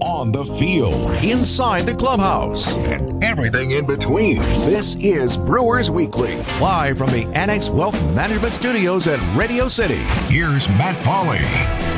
on the field, inside the clubhouse, and everything in between. This is Brewers Weekly, live from the Annex Wealth Management Studios at Radio City. Here's Matt Pauley.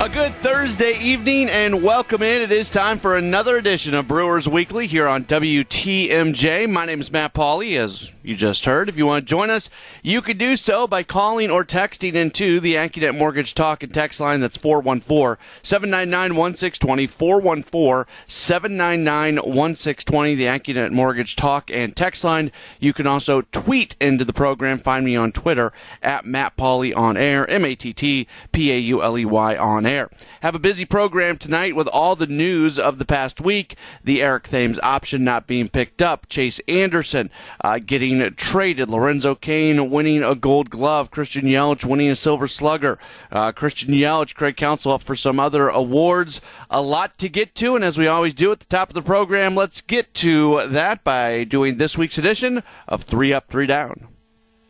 A good Thursday evening and welcome in. It is time for another edition of Brewers Weekly here on WTMJ. My name is Matt Pauley, as you just heard. If you want to join us, you can do so by calling or texting into the AccuNet Mortgage Talk and Text line. That's 414 799 1620. 414 799 1620, the AccuNet Mortgage Talk and Text line. You can also tweet into the program. Find me on Twitter at Matt Pauley on air, M A T T P A U L E Y on air. Have a busy program tonight with all the news of the past week. The Eric Thames option not being picked up, Chase Anderson uh, getting traded, Lorenzo Cain winning a gold glove, Christian Yelich winning a silver slugger, uh, Christian Yelich, Craig Counsell up for some other awards. A lot to get to, and as we always do at the top of the program, let's get to that by doing this week's edition of Three Up, Three Down.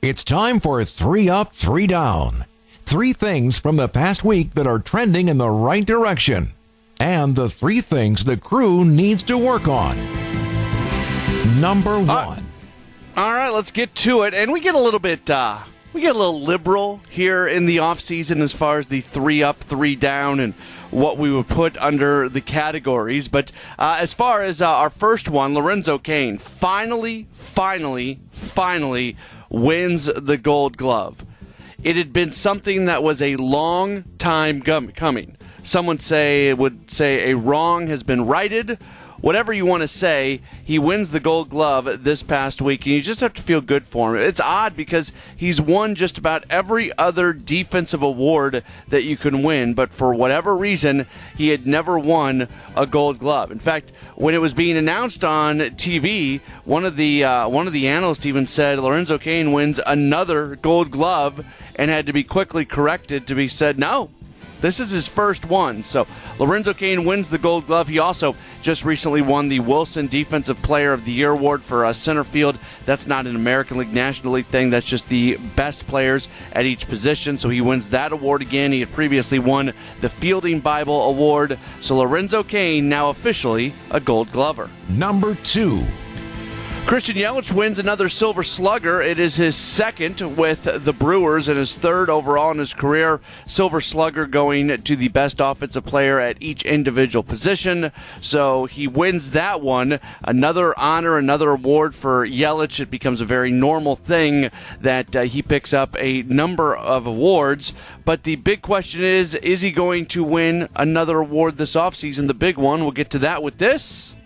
It's time for Three Up, Three Down. Three things from the past week that are trending in the right direction. And the three things the crew needs to work on. Number one. Uh, all right, let's get to it. And we get a little bit uh, we get a little liberal here in the off season as far as the three up, three down, and what we would put under the categories. But uh, as far as uh, our first one, Lorenzo Cain finally, finally, finally wins the Gold Glove. It had been something that was a long time coming. Someone say would say a wrong has been righted. Whatever you want to say, he wins the Gold Glove this past week, and you just have to feel good for him. It's odd because he's won just about every other defensive award that you can win, but for whatever reason, he had never won a Gold Glove. In fact, when it was being announced on TV, one of the uh, one of the analysts even said Lorenzo Cain wins another Gold Glove and had to be quickly corrected to be said, no, this is his first one. So Lorenzo Cain wins the Gold Glove. He also just recently won the Wilson Defensive Player of the Year award for uh, center field. That's not an American League, National League thing. That's just the best players at each position. So he wins that award again. He had previously won the Fielding Bible Award. So Lorenzo Cain now officially a Gold Glover. Number two. Christian Yelich wins another Silver Slugger. It is his second with the Brewers and his third overall in his career. Silver Slugger going to the best offensive player at each individual position. So he wins that one. Another honor, another award for Yelich. It becomes a very normal thing that uh, he picks up a number of awards. But the big question is is he going to win another award this offseason? The big one. We'll get to that with this.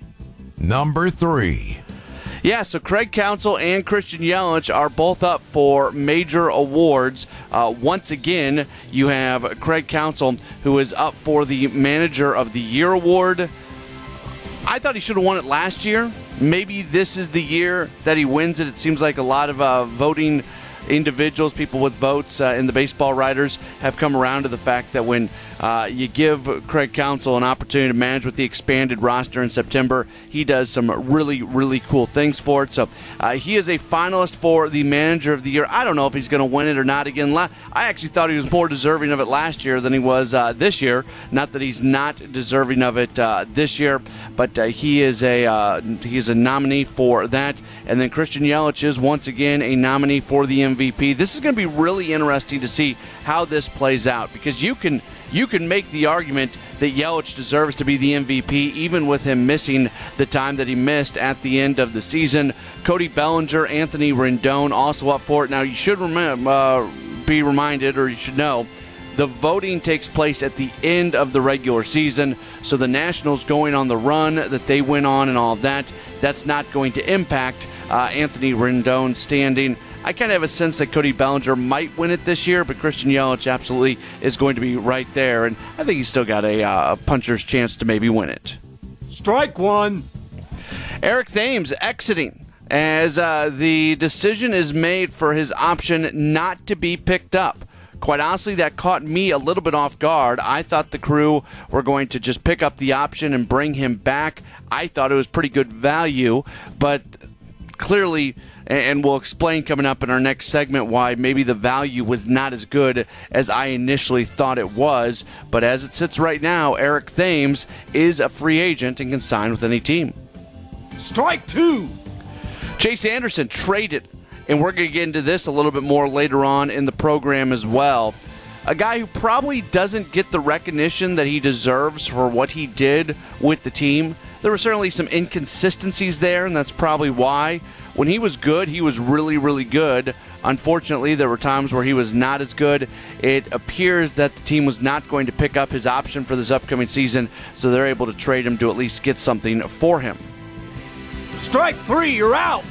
Number three. Yeah, so Craig Counsell and Christian Yelich are both up for major awards. Uh, once again, you have Craig Counsell, who is up for the Manager of the Year award. I thought he should have won it last year. Maybe this is the year that he wins it. It seems like a lot of uh, voting individuals, people with votes uh, in the baseball writers have come around to the fact that when uh, you give Craig Counsell an opportunity to manage with the expanded roster in September, he does some really, really cool things for it. So uh, he is a finalist for the Manager of the Year. I don't know if he's going to win it or not again. I actually thought he was more deserving of it last year than he was uh, this year. Not that he's not deserving of it uh, this year, but uh, he is a he is a nominee for that. And then Christian Yelich is once again a nominee for the MVP. This is going to be really interesting to see how this plays out because you can you can make the argument that Yelich deserves to be the MVP, even with him missing the time that he missed at the end of the season. Cody Bellinger, Anthony Rendon also up for it. Now, you should remember, uh, be reminded, or you should know, the voting takes place at the end of the regular season. So the Nationals going on the run that they went on and all of that, that's not going to impact uh, Anthony Rendon's standing. I kind of have a sense that Cody Bellinger might win it this year, but Christian Yelich absolutely is going to be right there, and I think he's still got a uh, puncher's chance to maybe win it. Strike one. Eric Thames exiting as uh, the decision is made for his option not to be picked up. Quite honestly, that caught me a little bit off guard. I thought the crew were going to just pick up the option and bring him back. I thought it was pretty good value, but clearly, and we'll explain coming up in our next segment why maybe the value was not as good as I initially thought it was. But as it sits right now, Eric Thames is a free agent and can sign with any team. Strike two. Chase Anderson traded, and we're going to get into this a little bit more later on in the program as well. A guy who probably doesn't get the recognition that he deserves for what he did with the team. There were certainly some inconsistencies there, and that's probably why. When he was good, he was really, really good. Unfortunately, there were times where he was not as good. It appears that the team was not going to pick up his option for this upcoming season, so they're able to trade him to at least get something for him. Strike three, you're out.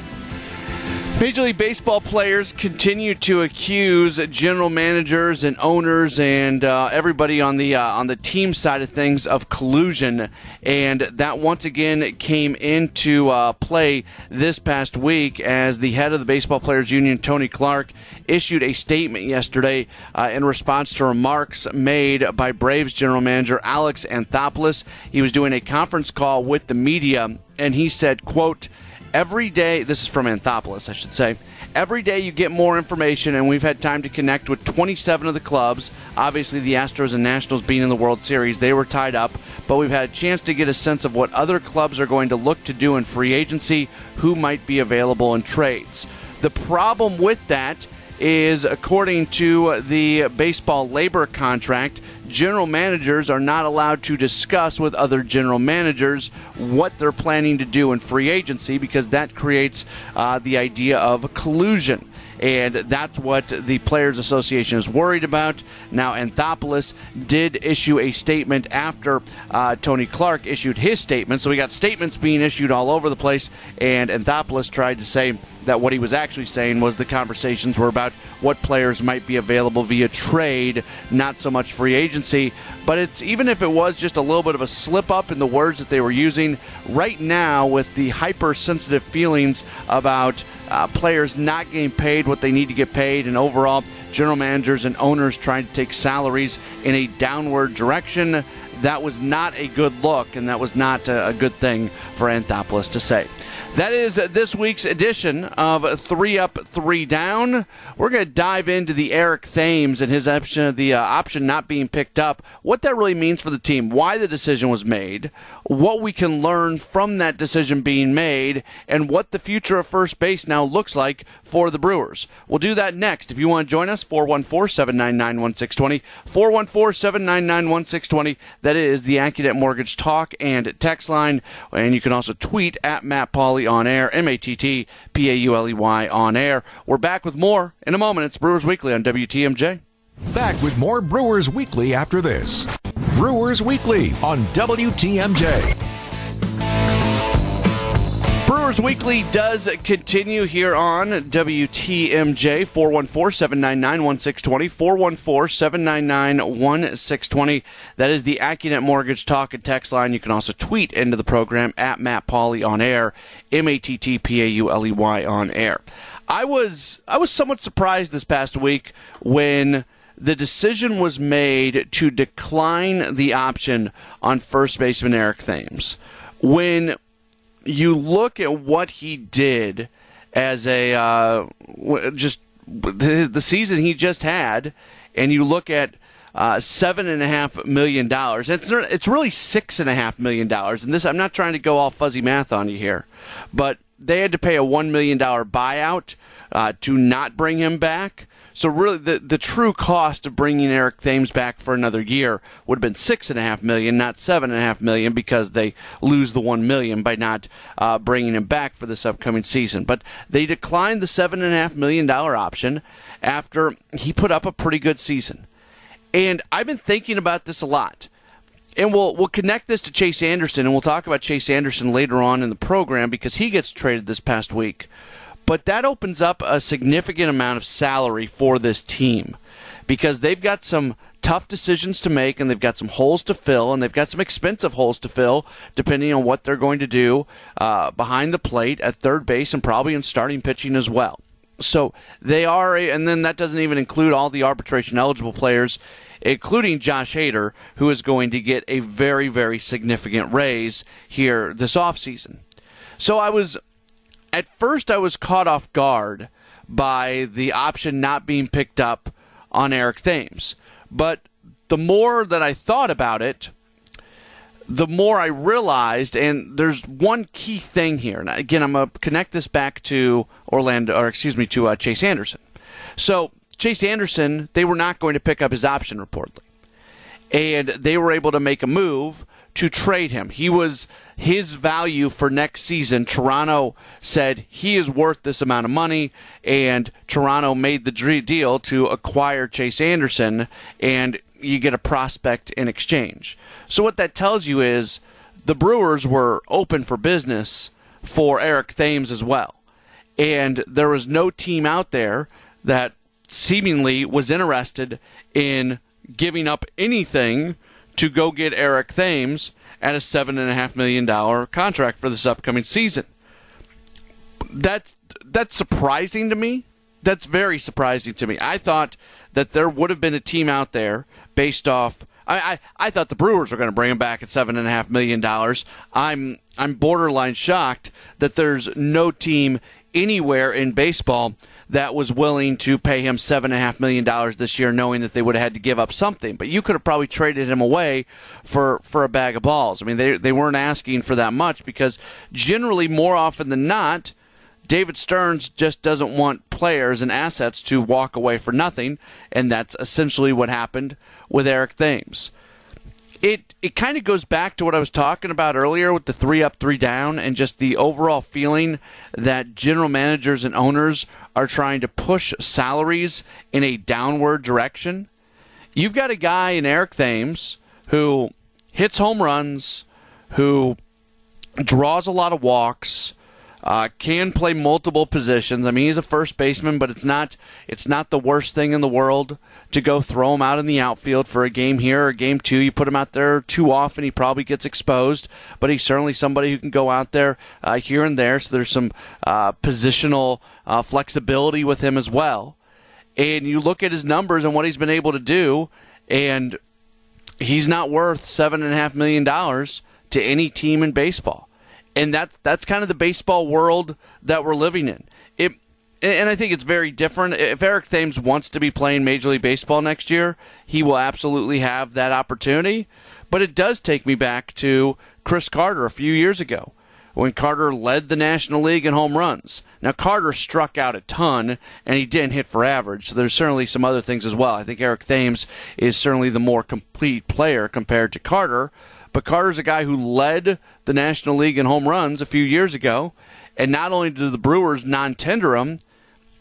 Major League Baseball players continue to accuse general managers and owners and uh, everybody on the uh, on the team side of things of collusion, and that once again came into uh, play this past week as the head of the Baseball Players Union, Tony Clark, issued a statement yesterday uh, in response to remarks made by Braves general manager Alex Anthopoulos. He was doing a conference call with the media, and he said, "quote." Every day, this is from Anthopoulos, I should say. Every day you get more information, and we've had time to connect with 27 of the clubs. Obviously, the Astros and Nationals being in the World Series, they were tied up, but we've had a chance to get a sense of what other clubs are going to look to do in free agency, who might be available in trades. The problem with that is, according to the baseball labor contract, general managers are not allowed to discuss with other general managers what they're planning to do in free agency because that creates uh, the idea of collusion and that's what the Players Association is worried about. Now, Anthopoulos did issue a statement after uh, Tony Clark issued his statement, so we got statements being issued all over the place, and Anthopoulos tried to say that what he was actually saying was the conversations were about what players might be available via trade, not so much free agency. But it's even if it was just a little bit of a slip up in the words that they were using right now with the hypersensitive feelings about uh, players not getting paid what they need to get paid, and overall general managers and owners trying to take salaries in a downward direction. That was not a good look, and that was not a, a good thing for Anthopoulos to say. That is this week's edition of Three Up, Three Down. We're going to dive into the Eric Thames and his option, the uh, option not being picked up, what that really means for the team, why the decision was made, what we can learn from that decision being made, and what the future of first base now looks like for the Brewers. We'll do that next. If you want to join us, 414 799 1620. 414 799 1620. That is the AccuNet Mortgage Talk and text line. And you can also tweet at Matt Pauley on air, M A T T P A U L E Y on air. We're back with more in a moment. It's Brewers Weekly on WTMJ. Back with more Brewers Weekly after this. Brewers Weekly on WTMJ. Brewers Weekly does continue here on WTMJ 414 799 1620. 414 799 1620. That is the AccuNet Mortgage Talk and Text line. You can also tweet into the program at Matt Pauley on air, M A T T P A U L E Y on air. I was I was somewhat surprised this past week when the decision was made to decline the option on first baseman Eric Thames. When you look at what he did as a uh, just the season he just had, and you look at uh, seven and a half million dollars. It's it's really six and a half million dollars. And this, I'm not trying to go all fuzzy math on you here, but they had to pay a one million dollar buyout uh, to not bring him back. So really, the the true cost of bringing Eric Thames back for another year would have been six and a half million, not seven and a half million, because they lose the one million by not uh, bringing him back for this upcoming season. But they declined the seven and a half million dollar option after he put up a pretty good season. And I've been thinking about this a lot. And we'll we'll connect this to Chase Anderson, and we'll talk about Chase Anderson later on in the program because he gets traded this past week. But that opens up a significant amount of salary for this team because they've got some tough decisions to make and they've got some holes to fill and they've got some expensive holes to fill depending on what they're going to do uh, behind the plate at third base and probably in starting pitching as well. So they are, and then that doesn't even include all the arbitration eligible players, including Josh Hader, who is going to get a very, very significant raise here this offseason. So I was at first I was caught off guard by the option not being picked up on Eric Thames. But the more that I thought about it, the more I realized, and there's one key thing here. And again, I'm going to connect this back to Orlando, or excuse me, to uh, Chase Anderson. So, Chase Anderson, they were not going to pick up his option reportedly. And they were able to make a move to trade him. He was his value for next season. Toronto said he is worth this amount of money, and Toronto made the deal to acquire Chase Anderson, and you get a prospect in exchange. So, what that tells you is the Brewers were open for business for Eric Thames as well. And there was no team out there that seemingly was interested in giving up anything to go get Eric Thames at a $7.5 million contract for this upcoming season. That's, that's surprising to me. That's very surprising to me. I thought that there would have been a team out there based off. I, I, I thought the Brewers were going to bring him back at seven and a half million dollars. I'm I'm borderline shocked that there's no team anywhere in baseball that was willing to pay him seven and a half million dollars this year, knowing that they would have had to give up something. But you could have probably traded him away for for a bag of balls. I mean, they they weren't asking for that much because generally, more often than not, David Stearns just doesn't want players and assets to walk away for nothing, and that's essentially what happened with Eric Thames it it kind of goes back to what I was talking about earlier with the three up, three down, and just the overall feeling that general managers and owners are trying to push salaries in a downward direction. You've got a guy in Eric Thames who hits home runs, who draws a lot of walks, uh, can play multiple positions. I mean, he's a first baseman, but it's not it's not the worst thing in the world to go throw him out in the outfield for a game here or game two. You put him out there too often, he probably gets exposed. But he's certainly somebody who can go out there uh, here and there. So there's some uh, positional uh, flexibility with him as well. And you look at his numbers and what he's been able to do, and he's not worth seven and a half million dollars to any team in baseball and that's that's kind of the baseball world that we're living in. It, and I think it's very different. If Eric Thames wants to be playing Major League Baseball next year, he will absolutely have that opportunity. But it does take me back to Chris Carter a few years ago when Carter led the National League in home runs. Now, Carter struck out a ton, and he didn't hit for average, so there's certainly some other things as well. I think Eric Thames is certainly the more complete player compared to Carter, but Carter's a guy who led the National League in home runs a few years ago, and not only did the Brewers non-tender him,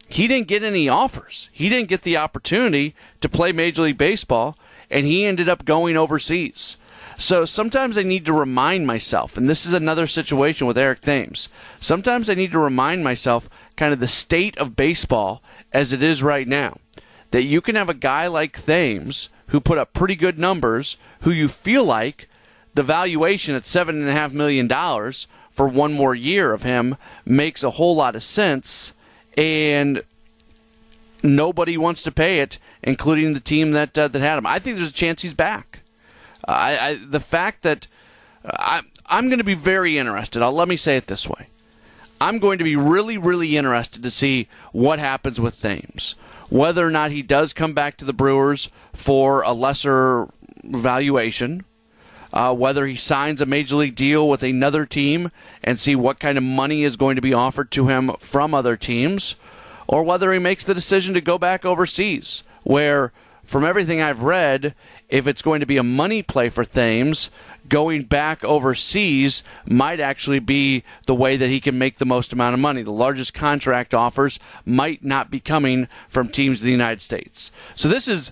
he didn't get any offers. He didn't get the opportunity to play Major League Baseball, and he ended up going overseas. So sometimes I need to remind myself, and this is another situation with Eric Thames. Sometimes I need to remind myself kind of the state of baseball as it is right now. That you can have a guy like Thames who put up pretty good numbers, who you feel like the valuation at seven and a half million dollars for one more year of him makes a whole lot of sense, and nobody wants to pay it, including the team that uh, that had him. I think there's a chance he's back. I, I, the fact that uh, I, I'm going to be very interested. I'll let me say it this way. I'm going to be really, really interested to see what happens with Thames. Whether or not he does come back to the Brewers for a lesser valuation, uh, whether he signs a major league deal with another team and see what kind of money is going to be offered to him from other teams, or whether he makes the decision to go back overseas, where, from everything I've read, if it's going to be a money play for Thames, going back overseas might actually be the way that he can make the most amount of money. The largest contract offers might not be coming from teams in the United States. So this is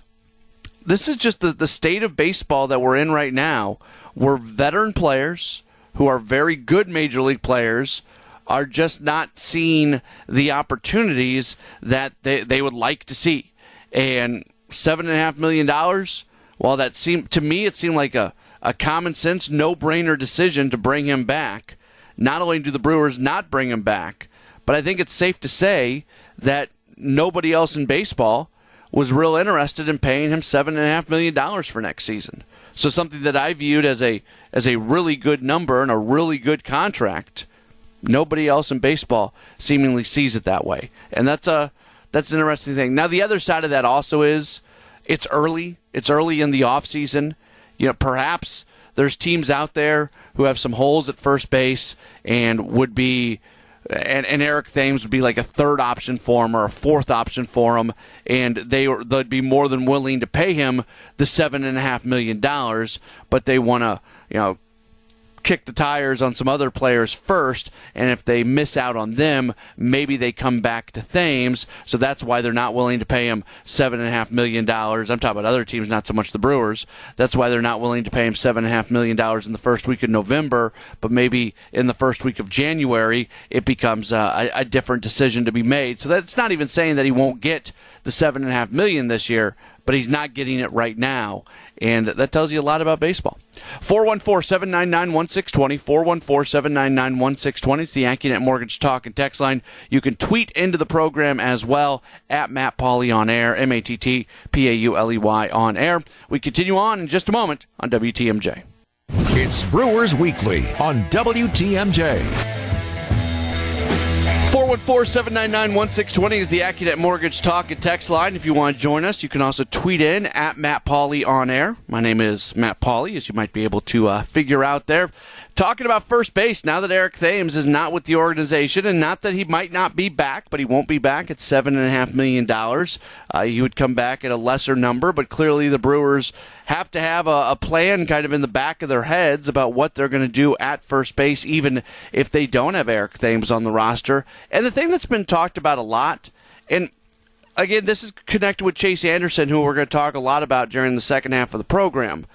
this is just the, the state of baseball that we're in right now, where veteran players who are very good major league players are just not seeing the opportunities that they, they would like to see. And seven and a half million dollars, well, that seemed to me it seemed like a, a common sense, no brainer decision to bring him back. Not only do the Brewers not bring him back, but I think it's safe to say that nobody else in baseball was real interested in paying him seven and a half million dollars for next season. So something that I viewed as a as a really good number and a really good contract Nobody else in baseball seemingly sees it that way, and that's a that's an interesting thing. Now, the other side of that also is it's early. It's early in the off season. You know, perhaps there's teams out there who have some holes at first base and would be and, and Eric Thames would be like a third option for him or a fourth option for him, and they they'd be more than willing to pay him the seven and a half million dollars, but they want to you know kick the tires on some other players first, and if they miss out on them, maybe they come back to Thames. So that's why they're not willing to pay him seven and a half million dollars. I'm talking about other teams, not so much the Brewers. That's why they're not willing to pay him seven and a half million dollars in the first week of November, but maybe in the first week of January it becomes uh, a, a different decision to be made. So that's not even saying that he won't get the seven and a half million this year, but he's not getting it right now. And that tells you a lot about baseball. 414 799 1620. 414 799 1620. It's the AccuNet Mortgage Talk and Text line. You can tweet into the program as well at Matt Pauley on air, M A T T P A U L E Y on air. We continue on in just a moment on WTMJ. It's Brewers Weekly on WTMJ. 414-799-1620 is the AccuNet Mortgage Talk and Text line. If you want to join us, you can also tweet in at Matt Pauley on air. My name is Matt Pauley, as you might be able to uh, figure out there. Talking about first base, now that Eric Thames is not with the organization, and not that he might not be back, but he won't be back at $7.5 million. Uh, he would come back at a lesser number, but clearly the Brewers have to have a, a plan kind of in the back of their heads about what they're going to do at first base, even if they don't have Eric Thames on the roster. And the thing that's been talked about a lot, and again, this is connected with Chase Anderson, who we're going to talk a lot about during the second half of the program.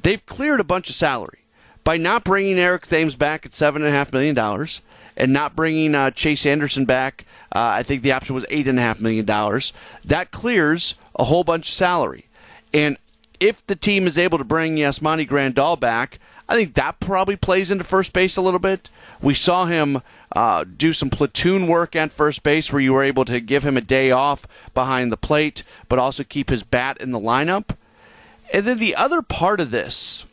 They've cleared a bunch of salary by not bringing Eric Thames back at seven and a half million dollars and not bringing uh, Chase Anderson back. Uh, I think the option was eight and a half million dollars. That clears a whole bunch of salary, and if the team is able to bring Yasmani Grandal back, I think that probably plays into first base a little bit. We saw him uh, do some platoon work at first base where you were able to give him a day off behind the plate, but also keep his bat in the lineup. And then the other part of this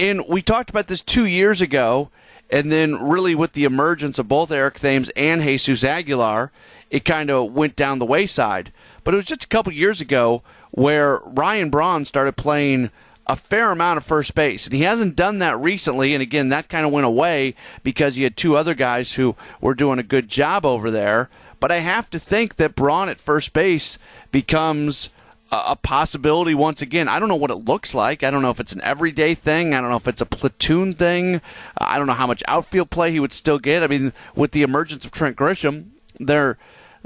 and we talked about this two years ago, and then really with the emergence of both Eric Thames and Jesus Aguilar, it kind of went down the wayside. But it was just a couple years ago where Ryan Braun started playing a fair amount of first base. And he hasn't done that recently. And again, that kind of went away because he had two other guys who were doing a good job over there. But I have to think that Braun at first base becomes a possibility once again. I don't know what it looks like. I don't know if it's an everyday thing. I don't know if it's a platoon thing. I don't know how much outfield play he would still get. I mean, with the emergence of Trent Grisham, they're,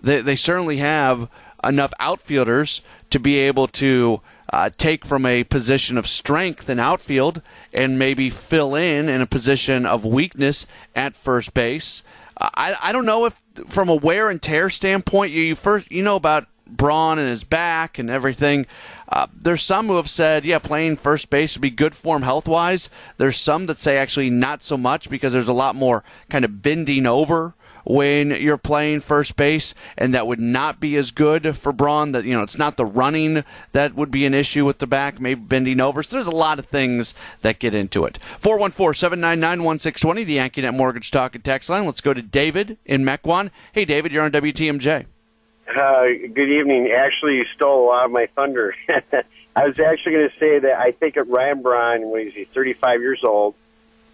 they they certainly have enough outfielders to be able to uh, take from a position of strength in outfield and maybe fill in in a position of weakness at first base. I, I don't know if from a wear and tear standpoint you, you first you know about Braun and his back and everything. Uh, there's some who have said, yeah, playing first base would be good for him health wise. There's some that say actually not so much because there's a lot more kind of bending over when you're playing first base, and that would not be as good for Braun. That you know, it's not the running that would be an issue with the back, maybe bending over. So there's a lot of things that get into it. 414-799-1620, the AccuNet Mortgage Talk and Text line. Let's go to David in Mequon. Hey, David, you're on WTMJ. Uh, good evening. Actually, you stole a lot of my thunder. I was actually going to say that I think of Ryan Braun when he's 35 years old.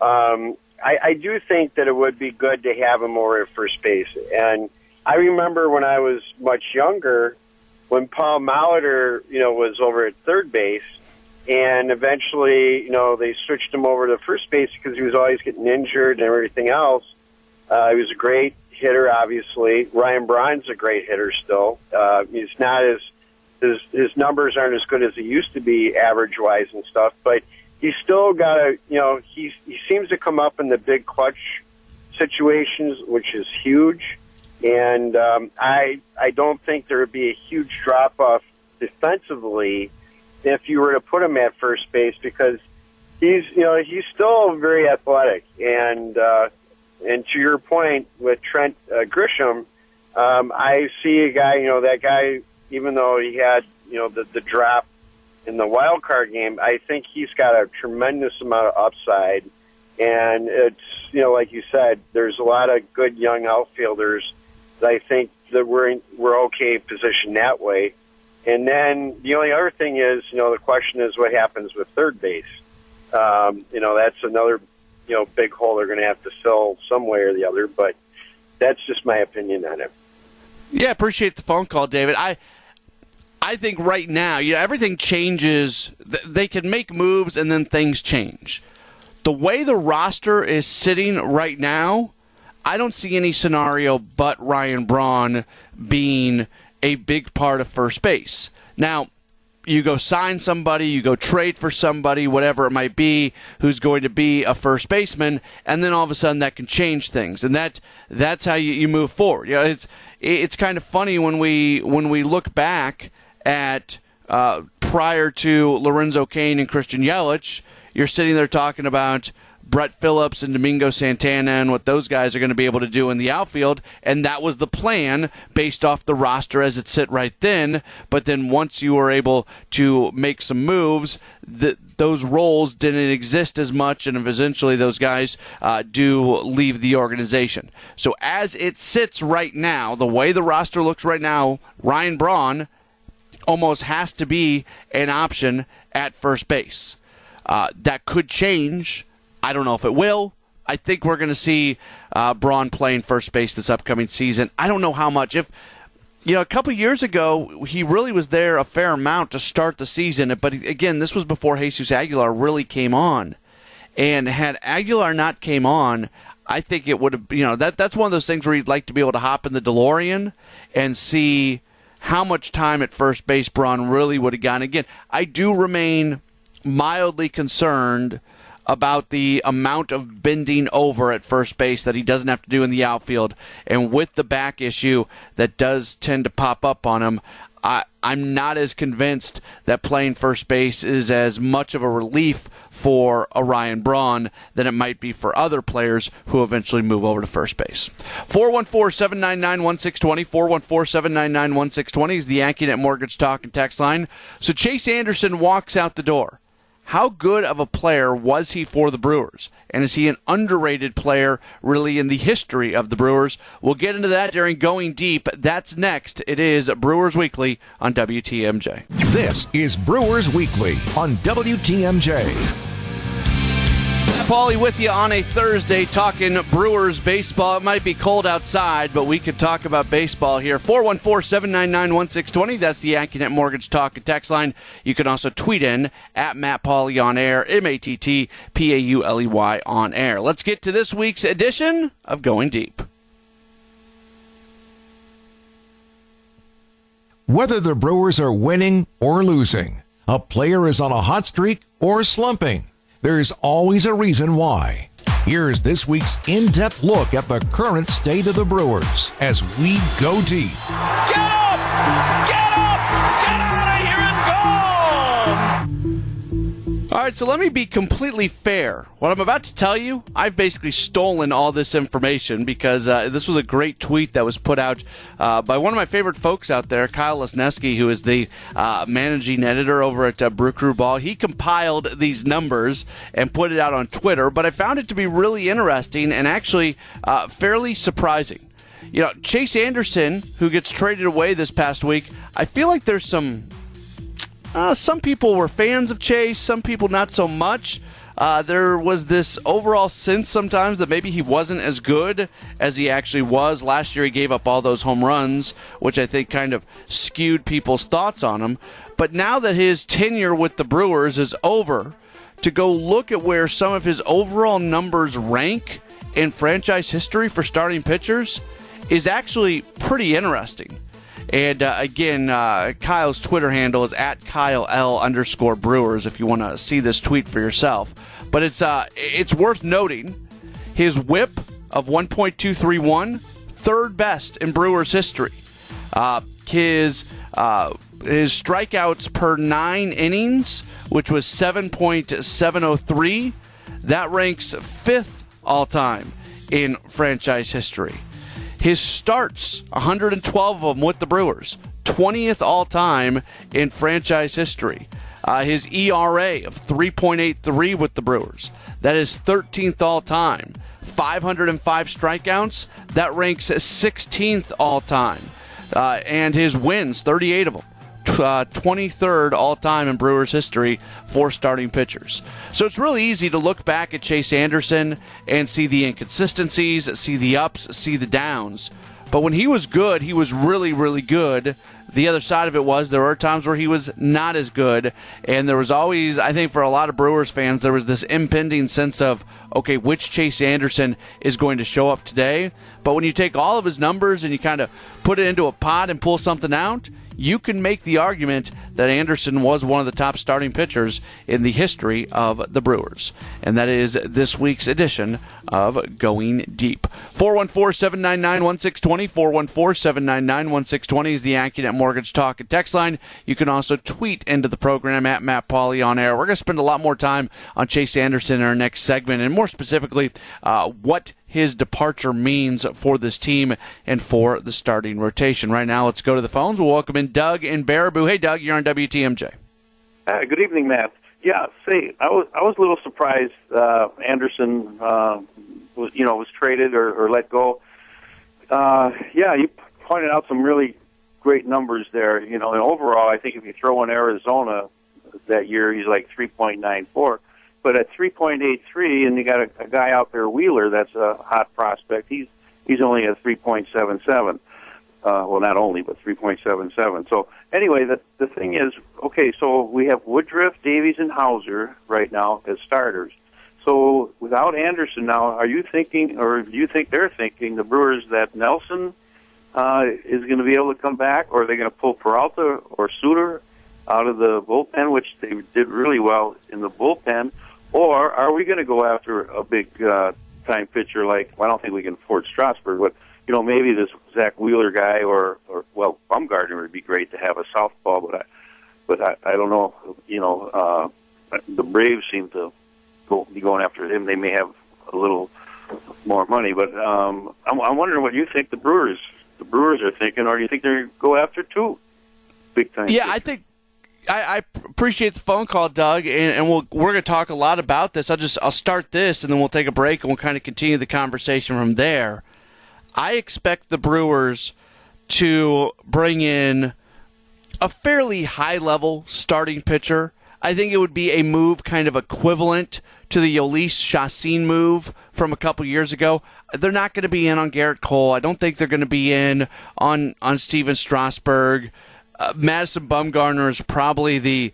Um, I, I do think that it would be good to have him over at first base. And I remember when I was much younger, when Paul Molitor, you know, was over at third base, and eventually, you know, they switched him over to first base because he was always getting injured and everything else. Uh, he was a great hitter, obviously. Ryan Braun's a great hitter still. Uh, he's not as his his numbers aren't as good as he used to be average wise and stuff, but he's still got a you know he's he seems to come up in the big clutch situations, which is huge. And um, I I don't think there would be a huge drop off defensively if you were to put him at first base because he's you know he's still very athletic and uh, and to your point with Trent uh, Grisham, um, I see a guy, you know, that guy, even though he had, you know, the, the drop in the wild card game, I think he's got a tremendous amount of upside. And it's, you know, like you said, there's a lot of good young outfielders that I think that we're in, we're okay positioned that way. And then the only other thing is, you know, the question is what happens with third base. Um, you know, that's another, you know, big hole they're going to have to fill some way or the other. But that's just my opinion on it. Yeah, appreciate the phone call, David. I I think right now, you know, everything changes. They can make moves and then things change. The way the roster is sitting right now, I don't see any scenario but Ryan Braun being a big part of first base. Now, you go sign somebody, you go trade for somebody, whatever it might be, who's going to be a first baseman, and then all of a sudden that can change things, and that that's how you, you move forward. You know, it's it's kind of funny when we when we look back at uh, prior to Lorenzo Cain and Christian Yelich, you're sitting there talking about Brett Phillips and Domingo Santana and what those guys are going to be able to do in the outfield. And that was the plan based off the roster as it sit right then. But then once you were able to make some moves, those roles didn't exist as much, and eventually those guys uh, do leave the organization. So as it sits right now, the way the roster looks right now, Ryan Braun almost has to be an option at first base. Uh, that could change I don't know if it will. I think we're going to see uh, Braun playing first base this upcoming season. I don't know how much. If you know, a couple years ago, he really was there a fair amount to start the season. But again, this was before Jesus Aguilar really came on. And had Aguilar not came on, I think it would have. You know, that that's one of those things where you'd like to be able to hop in the DeLorean and see how much time at first base Braun really would have gotten. Again, I do remain mildly concerned about the amount of bending over at first base that he doesn't have to do in the outfield. And with the back issue that does tend to pop up on him, I, I'm not as convinced that playing first base is as much of a relief for Orion Braun than it might be for other players who eventually move over to first base. 414 799 1620. 414 799 1620 is the AccuNet Mortgage Talk and Text line. So Chase Anderson walks out the door. How good of a player was he for the Brewers? And is he an underrated player really in the history of the Brewers? We'll get into that during Going Deep. That's next. It is Brewers Weekly on WTMJ. This is Brewers Weekly on WTMJ. Pauley with you on a Thursday talking Brewers baseball. It might be cold outside, but we could talk about baseball here. 414 799 1620. That's the AccuNet Mortgage Talk and Text line. You can also tweet in at Matt Pauley on air, M A T T P A U L E Y on air. Let's get to this week's edition of Going Deep. Whether the Brewers are winning or losing, a player is on a hot streak or slumping there's always a reason why. Here's this week's in depth look at the current state of the Brewers as we go deep. Get up! All right, so let me be completely fair. What I'm about to tell you, I've basically stolen all this information because uh, this was a great tweet that was put out uh, by one of my favorite folks out there, Kyle Lesniewski, who is the uh, managing editor over at uh, Brew Crew Ball. He compiled these numbers and put it out on Twitter, but I found it to be really interesting and actually uh, fairly surprising. You know, Chase Anderson, who gets traded away this past week, I feel like there's some uh, some people were fans of Chase, some people not so much. Uh, there was this overall sense sometimes that maybe he wasn't as good as he actually was. Last year, he gave up all those home runs, which I think kind of skewed people's thoughts on him. But now that his tenure with the Brewers is over, to go look at where some of his overall numbers rank in franchise history for starting pitchers is actually pretty interesting. And uh, again, uh, Kyle's Twitter handle is at Kyle L underscore Brewers if you want to see this tweet for yourself. But it's uh, it's worth noting his WHIP of 1.231, third best in Brewers history. Uh, his uh, his strikeouts per nine innings, which was 7.703, that ranks fifth all time in franchise history. His starts, 112 of them with the Brewers, 20th all time in franchise history. Uh, his ERA of 3.83 with the Brewers, that is 13th all time. 505 strikeouts. That ranks 16th all time. Uh, and his wins, 38 of them. Uh, 23rd all time in Brewers history for starting pitchers. So it's really easy to look back at Chase Anderson and see the inconsistencies, see the ups, see the downs. But when he was good, he was really, really good. The other side of it was there were times where he was not as good. And there was always, I think, for a lot of Brewers fans, there was this impending sense of, okay, which Chase Anderson is going to show up today? But when you take all of his numbers and you kind of put it into a pot and pull something out, you can make the argument that Anderson was one of the top starting pitchers in the history of the Brewers. And that is this week's edition of Going Deep. 414 799 1620. 414 799 1620 is the AccuNet Mortgage Talk and Text line. You can also tweet into the program at Matt Pauley on air. We're going to spend a lot more time on Chase Anderson in our next segment, and more specifically, uh, what his departure means for this team and for the starting rotation. Right now, let's go to the phones. We'll welcome in Doug in Baraboo. Hey, Doug, you're on WTMJ. Uh, good evening, Matt. Yeah, see, I was I was a little surprised uh, Anderson uh, was you know was traded or, or let go. Uh, yeah, you pointed out some really great numbers there. You know, and overall, I think if you throw in Arizona that year, he's like three point nine four. But at 3.83, and you got a, a guy out there, Wheeler, that's a hot prospect. He's he's only at 3.77. Uh, well, not only, but 3.77. So anyway, the the thing is, okay, so we have Woodruff, Davies, and Houser right now as starters. So without Anderson now, are you thinking, or do you think they're thinking, the Brewers, that Nelson uh, is going to be able to come back, or are they going to pull Peralta or Suter out of the bullpen, which they did really well in the bullpen? Or are we going to go after a big uh, time pitcher like, well, I don't think we can afford Strasburg, but, you know, maybe this Zack Wheeler guy or, or well, Bumgarner would be great to have a southpaw, but I, but I, I don't know, you know, uh, the Braves seem to go, be going after him. They may have a little more money, but um, I'm, I'm wondering what you think the Brewers, the Brewers are thinking, or do you think they're go after two big time? Yeah, pitchers? I think I, I, appreciate the phone call, Doug, and, and we'll, we're going to talk a lot about this. I'll just I'll start this, and then we'll take a break, and we'll kind of continue the conversation from there. I expect the Brewers to bring in a fairly high level starting pitcher. I think it would be a move kind of equivalent to the Jhoulys Chacin move from a couple years ago. They're not going to be in on Gerrit Cole. I don't think they're going to be in on on Stephen Strasburg uh, Madison Bumgarner is probably the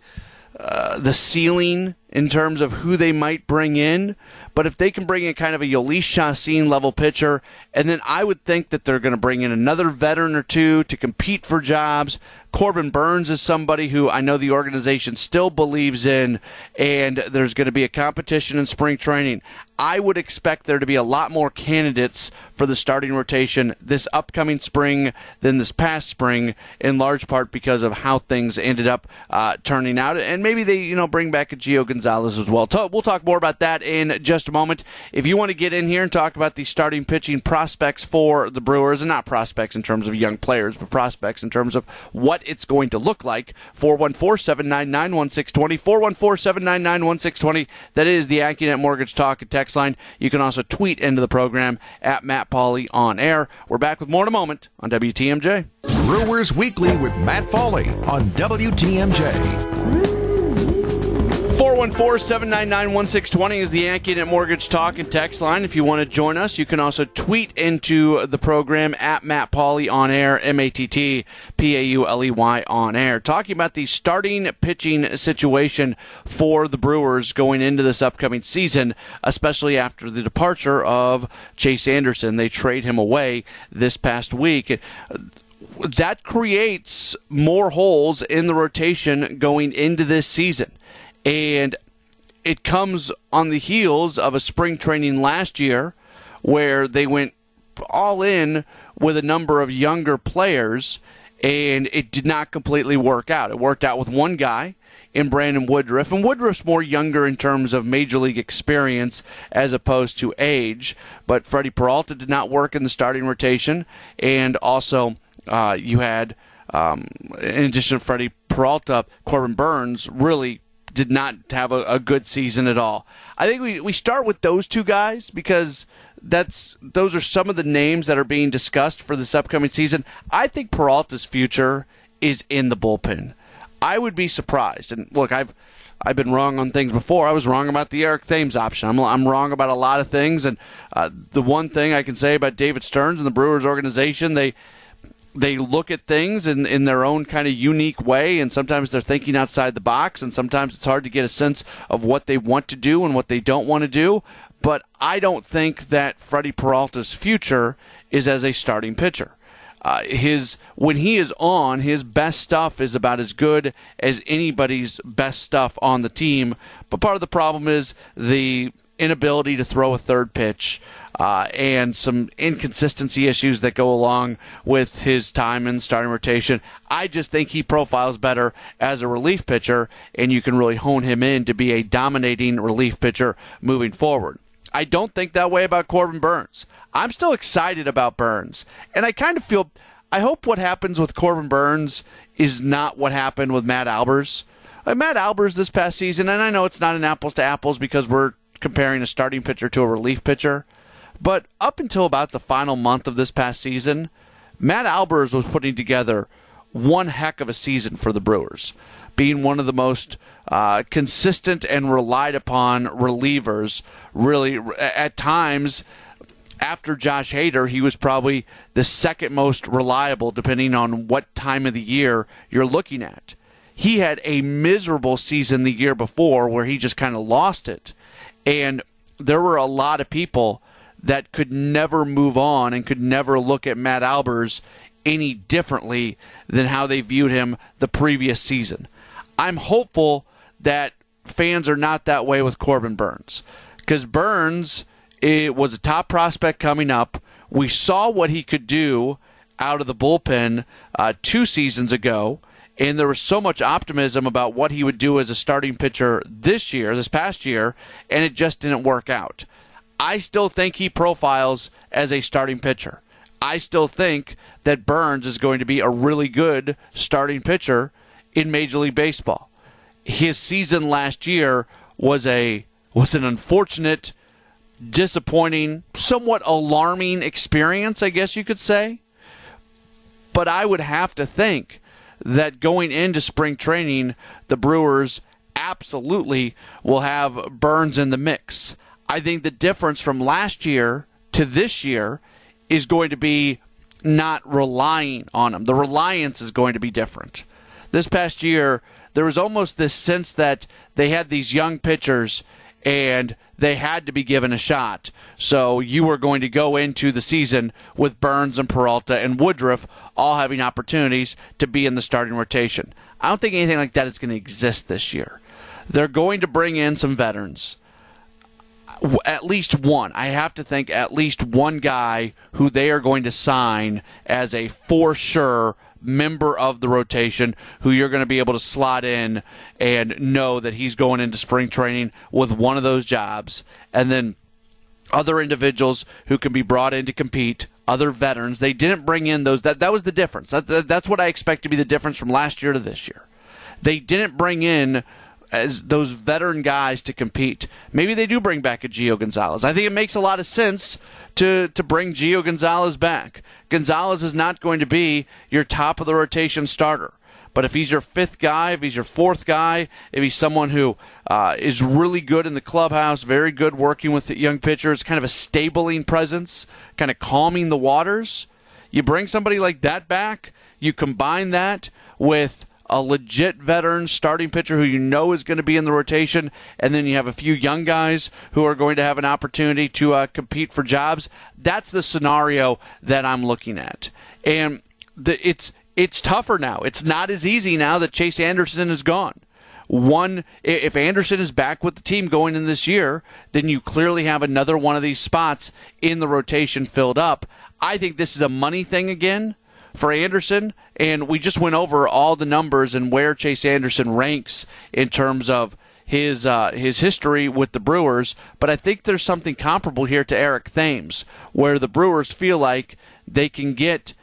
uh, the ceiling in terms of who they might bring in. But if they can bring in kind of a Jhoulys Chacin level pitcher, and then I would think that they're going to bring in another veteran or two to compete for jobs. Corbin Burnes is somebody who I know the organization still believes in, and there's going to be a competition in spring training. I would expect there to be a lot more candidates for the starting rotation this upcoming spring than this past spring, in large part because of how things ended up uh, turning out. And maybe they, you know, bring back a Gio Gonzalez as well. We'll talk more about that in just a moment. If you want to get in here and talk about the starting pitching prospects for the Brewers, and not prospects in terms of young players, but prospects in terms of what it's going to look like, 414 799 1620. 414 799 1620. That is the AccuNet Mortgage Talk and Text line. You can also tweet into the program at Matt Pauley on air. We're back with more in a moment on WTMJ. Brewers Weekly with Matt Pauley on WTMJ. 414 799 1620 is the AccuNet Mortgage Talk and Text line. If you want to join us, you can also tweet into the program at Matt Pauley on air, M A T T P A U L E Y on air. Talking about the starting pitching situation for the Brewers going into this upcoming season, especially after the departure of Chase Anderson. They trade him away this past week that creates more holes in the rotation going into this season. And it comes on the heels of a spring training last year where they went all in with a number of younger players and it did not completely work out. It worked out with one guy in Brandon Woodruff, and Woodruff's more younger in terms of major league experience as opposed to age. But Freddie Peralta did not work in the starting rotation, and also uh, you had, um, in addition to Freddie Peralta, Corbin Burnes really did not have a, a, good season at all. I think we, we start with those two guys because that's those are some of the names that are being discussed for this upcoming season. I think Peralta's future is in the bullpen. I would be surprised. And look, I've I've been wrong on things before. I was wrong about the Eric Thames option. I'm, I'm wrong about a lot of things. And uh, the one thing I can say about David Stearns and the Brewers organization, they they look at things in, in their own kind of unique way, and sometimes they're thinking outside the box, and sometimes it's hard to get a sense of what they want to do and what they don't want to do. But I don't think that Freddie Peralta's future is as a starting pitcher. Uh, his when he is on, his best stuff is about as good as anybody's best stuff on the team. But part of the problem is the inability to throw a third pitch uh, and some inconsistency issues that go along with his time in starting rotation. I just think he profiles better as a relief pitcher, and you can really hone him in to be a dominating relief pitcher moving forward. I don't think that way about Corbin Burnes. I'm still excited about Burnes, and I kind of feel. I hope what happens with Corbin Burnes is not what happened with Matt Albers. Uh, Matt Albers this past season, and I know it's not an apples to apples because we're comparing a starting pitcher to a relief pitcher. But up until about the final month of this past season, Matt Albers was putting together one heck of a season for the Brewers, being one of the most uh, consistent and relied upon relievers. Really, at times, after Josh Hader, he was probably the second most reliable, depending on what time of the year you're looking at. He had a miserable season the year before where he just kind of lost it. And there were a lot of people that could never move on and could never look at Matt Albers any differently than how they viewed him the previous season. I'm hopeful that fans are not that way with Corbin Burnes because Burnes it was a top prospect coming up. We saw what he could do out of the bullpen uh, two seasons ago and there was so much optimism about what he would do as a starting pitcher this year, this past year, and it just didn't work out. I still think he profiles as a starting pitcher. I still think that Burnes is going to be a really good starting pitcher in Major League Baseball. His season last year was a was an unfortunate, disappointing, somewhat alarming experience, I guess you could say. But I would have to think that going into spring training, the Brewers absolutely will have Burnes in the mix. I think the difference from last year to this year is going to be not relying on him. The reliance is going to be different. This past year, there was almost this sense that they had these young pitchers and they had to be given a shot. So you were going to go into the season with Burnes and Peralta and Woodruff all having opportunities to be in the starting rotation. I don't think anything like that is going to exist this year. They're going to bring in some veterans. At least one. I have to think at least one guy who they are going to sign as a for sure member of the rotation who you're going to be able to slot in and know that he's going into spring training with one of those jobs. And then other individuals who can be brought in to compete, other veterans. They didn't bring in those. That that was the difference. That, that, that's what I expect to be the difference from last year to this year. They didn't bring in as those veteran guys to compete. Maybe they do bring back a Gio Gonzalez. I think it makes a lot of sense to to bring Gio Gonzalez back. Gonzalez is not going to be your top of the rotation starter. But if he's your fifth guy, if he's your fourth guy, if he's someone who uh, is really good in the clubhouse, very good working with young pitchers, kind of a stabling presence, kind of calming the waters, you bring somebody like that back, you combine that with a legit veteran starting pitcher who you know is going to be in the rotation, and then you have a few young guys who are going to have an opportunity to uh, compete for jobs. That's the scenario that I'm looking at, and the, it's it's tougher now. It's not as easy now that Chase Anderson is gone. One, if Anderson is back with the team going in this year, then you clearly have another one of these spots in the rotation filled up. I think this is a money thing again for Anderson, and we just went over all the numbers and where Chase Anderson ranks in terms of his uh, his history with the Brewers. But I think there's something comparable here to Eric Thames, where the Brewers feel like they can get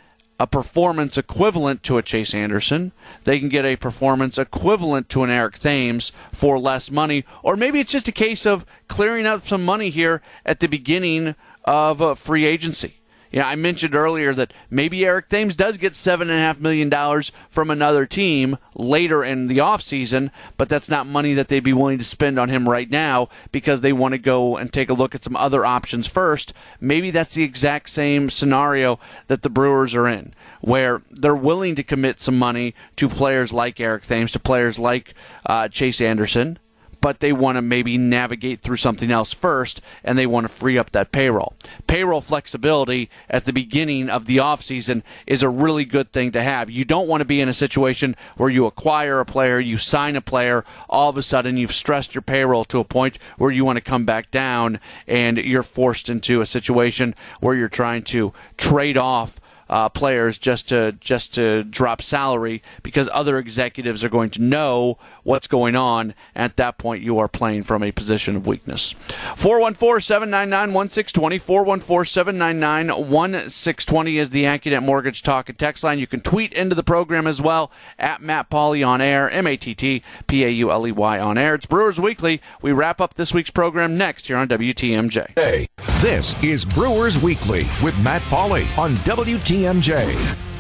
a performance equivalent to a Chase Anderson. They can get a performance equivalent to an Eric Thames for less money. Or maybe it's just a case of clearing up some money here at the beginning of uh, free agency. Know, I mentioned earlier that maybe Eric Thames does get $7.5 million from another team later in the offseason, but that's not money that they'd be willing to spend on him right now because they want to go and take a look at some other options first. Maybe that's the exact same scenario that the Brewers are in, where they're willing to commit some money to players like Eric Thames, to players like uh, Chase Anderson but they want to maybe navigate through something else first and they want to free up that payroll. Payroll flexibility at the beginning of the offseason is a really good thing to have. You don't want to be in a situation where you acquire a player, you sign a player, all of a sudden you've stressed your payroll to a point where you want to come back down and you're forced into a situation where you're trying to trade off uh, players just to just to drop salary because other executives are going to know what's going on. At that point, you are playing from a position of weakness. 414 799 1620. 414 799 1620 is the AccuNet Mortgage Talk and Text line. You can tweet into the program as well at Matt Pauley on air, M A T T P A U L E Y on air. It's Brewers Weekly. We wrap up this week's program next here on WTMJ. Hey, this is Brewers Weekly with Matt Pauley on WTMJ.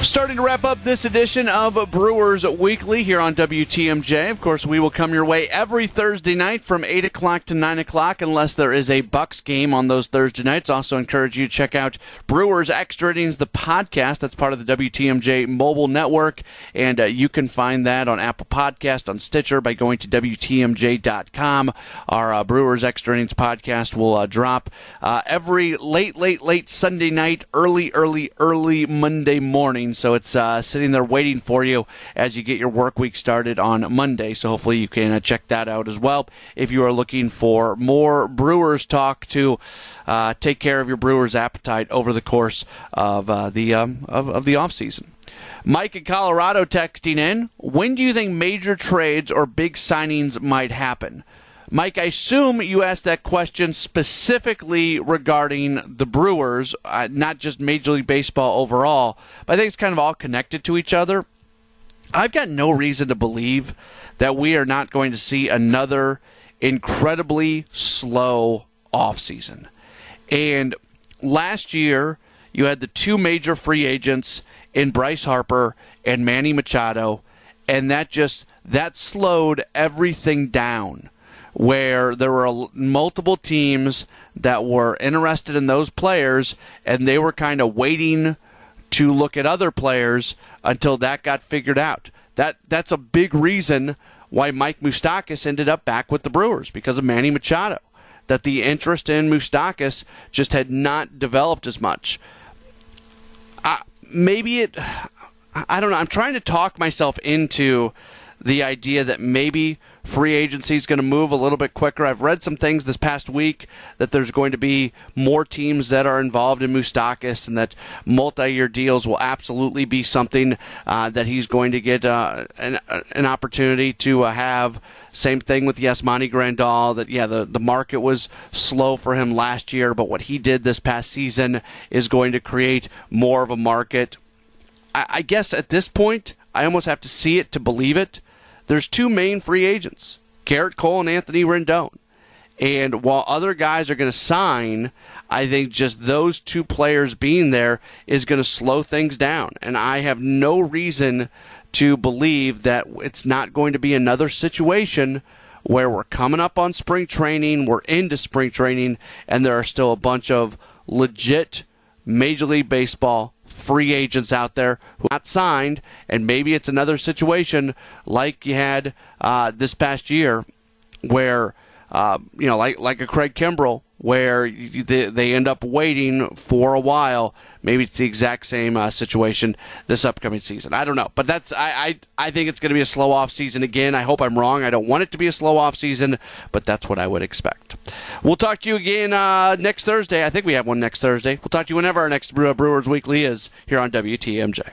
Starting to wrap up this edition of Brewers Weekly here on WTMJ. Of course, we will come your way every Thursday night from 8 o'clock to 9 o'clock, unless there is a Bucks game on those Thursday nights. Also, encourage you to check out Brewers Extra Innings, the podcast. That's part of the WTMJ mobile network, and uh, you can find that on Apple Podcast, on Stitcher, by going to WTMJ.com. Our uh, Brewers Extra Innings podcast will uh, drop uh, every late, late, late Sunday night, early, early, early Monday morning so it's uh, sitting there waiting for you as you get your work week started on Monday. So hopefully you can uh, check that out as well if you are looking for more Brewers talk to uh, take care of your Brewers appetite over the course of uh, the um, of, of the off season. Mike in Colorado texting in. When do you think major trades or big signings might happen? Mike, I assume you asked that question specifically regarding the Brewers, uh, not just Major League Baseball overall, but I think it's kind of all connected to each other. I've got no reason to believe that we are not going to see another incredibly slow offseason. And last year, you had the two major free agents in Bryce Harper and Manny Machado, and that just that slowed everything down where there were multiple teams that were interested in those players and they were kind of waiting to look at other players until that got figured out. That that's a big reason why Mike Moustakas ended up back with the Brewers because of Manny Machado. That the interest in Moustakas just had not developed as much. Maybe it. I don't know. I'm trying to talk myself into the idea that maybe free agency is going to move a little bit quicker. I've read some things this past week that there's going to be more teams that are involved in Moustakas and that multi-year deals will absolutely be something uh, that he's going to get uh, an, an, opportunity to uh, have. Same thing with Yasmani Grandal. That yeah, the the market was slow for him last year, but what he did this past season is going to create more of a market. I, I guess at this point, I almost have to see it to believe it there's two main free agents, Gerrit Cole and Anthony Rendon. And while other guys are going to sign, I think just those two players being there is going to slow things down. And I have no reason to believe that it's not going to be another situation where we're coming up on spring training, we're into spring training, and there are still a bunch of legit Major League Baseball free agents out there who not signed, and maybe it's another situation like you had uh, this past year, where uh, you know, like like a Craig Kimbrel, where they, end up waiting for a while. Maybe it's the exact same uh, situation this upcoming season. I don't know, but that's I I, I think it's going to be a slow off season again. I hope I'm wrong. I don't want it to be a slow off season, but that's what I would expect. We'll talk to you again uh, next Thursday. I think we have one next Thursday. We'll talk to you whenever our next Brewers Weekly is here on WTMJ.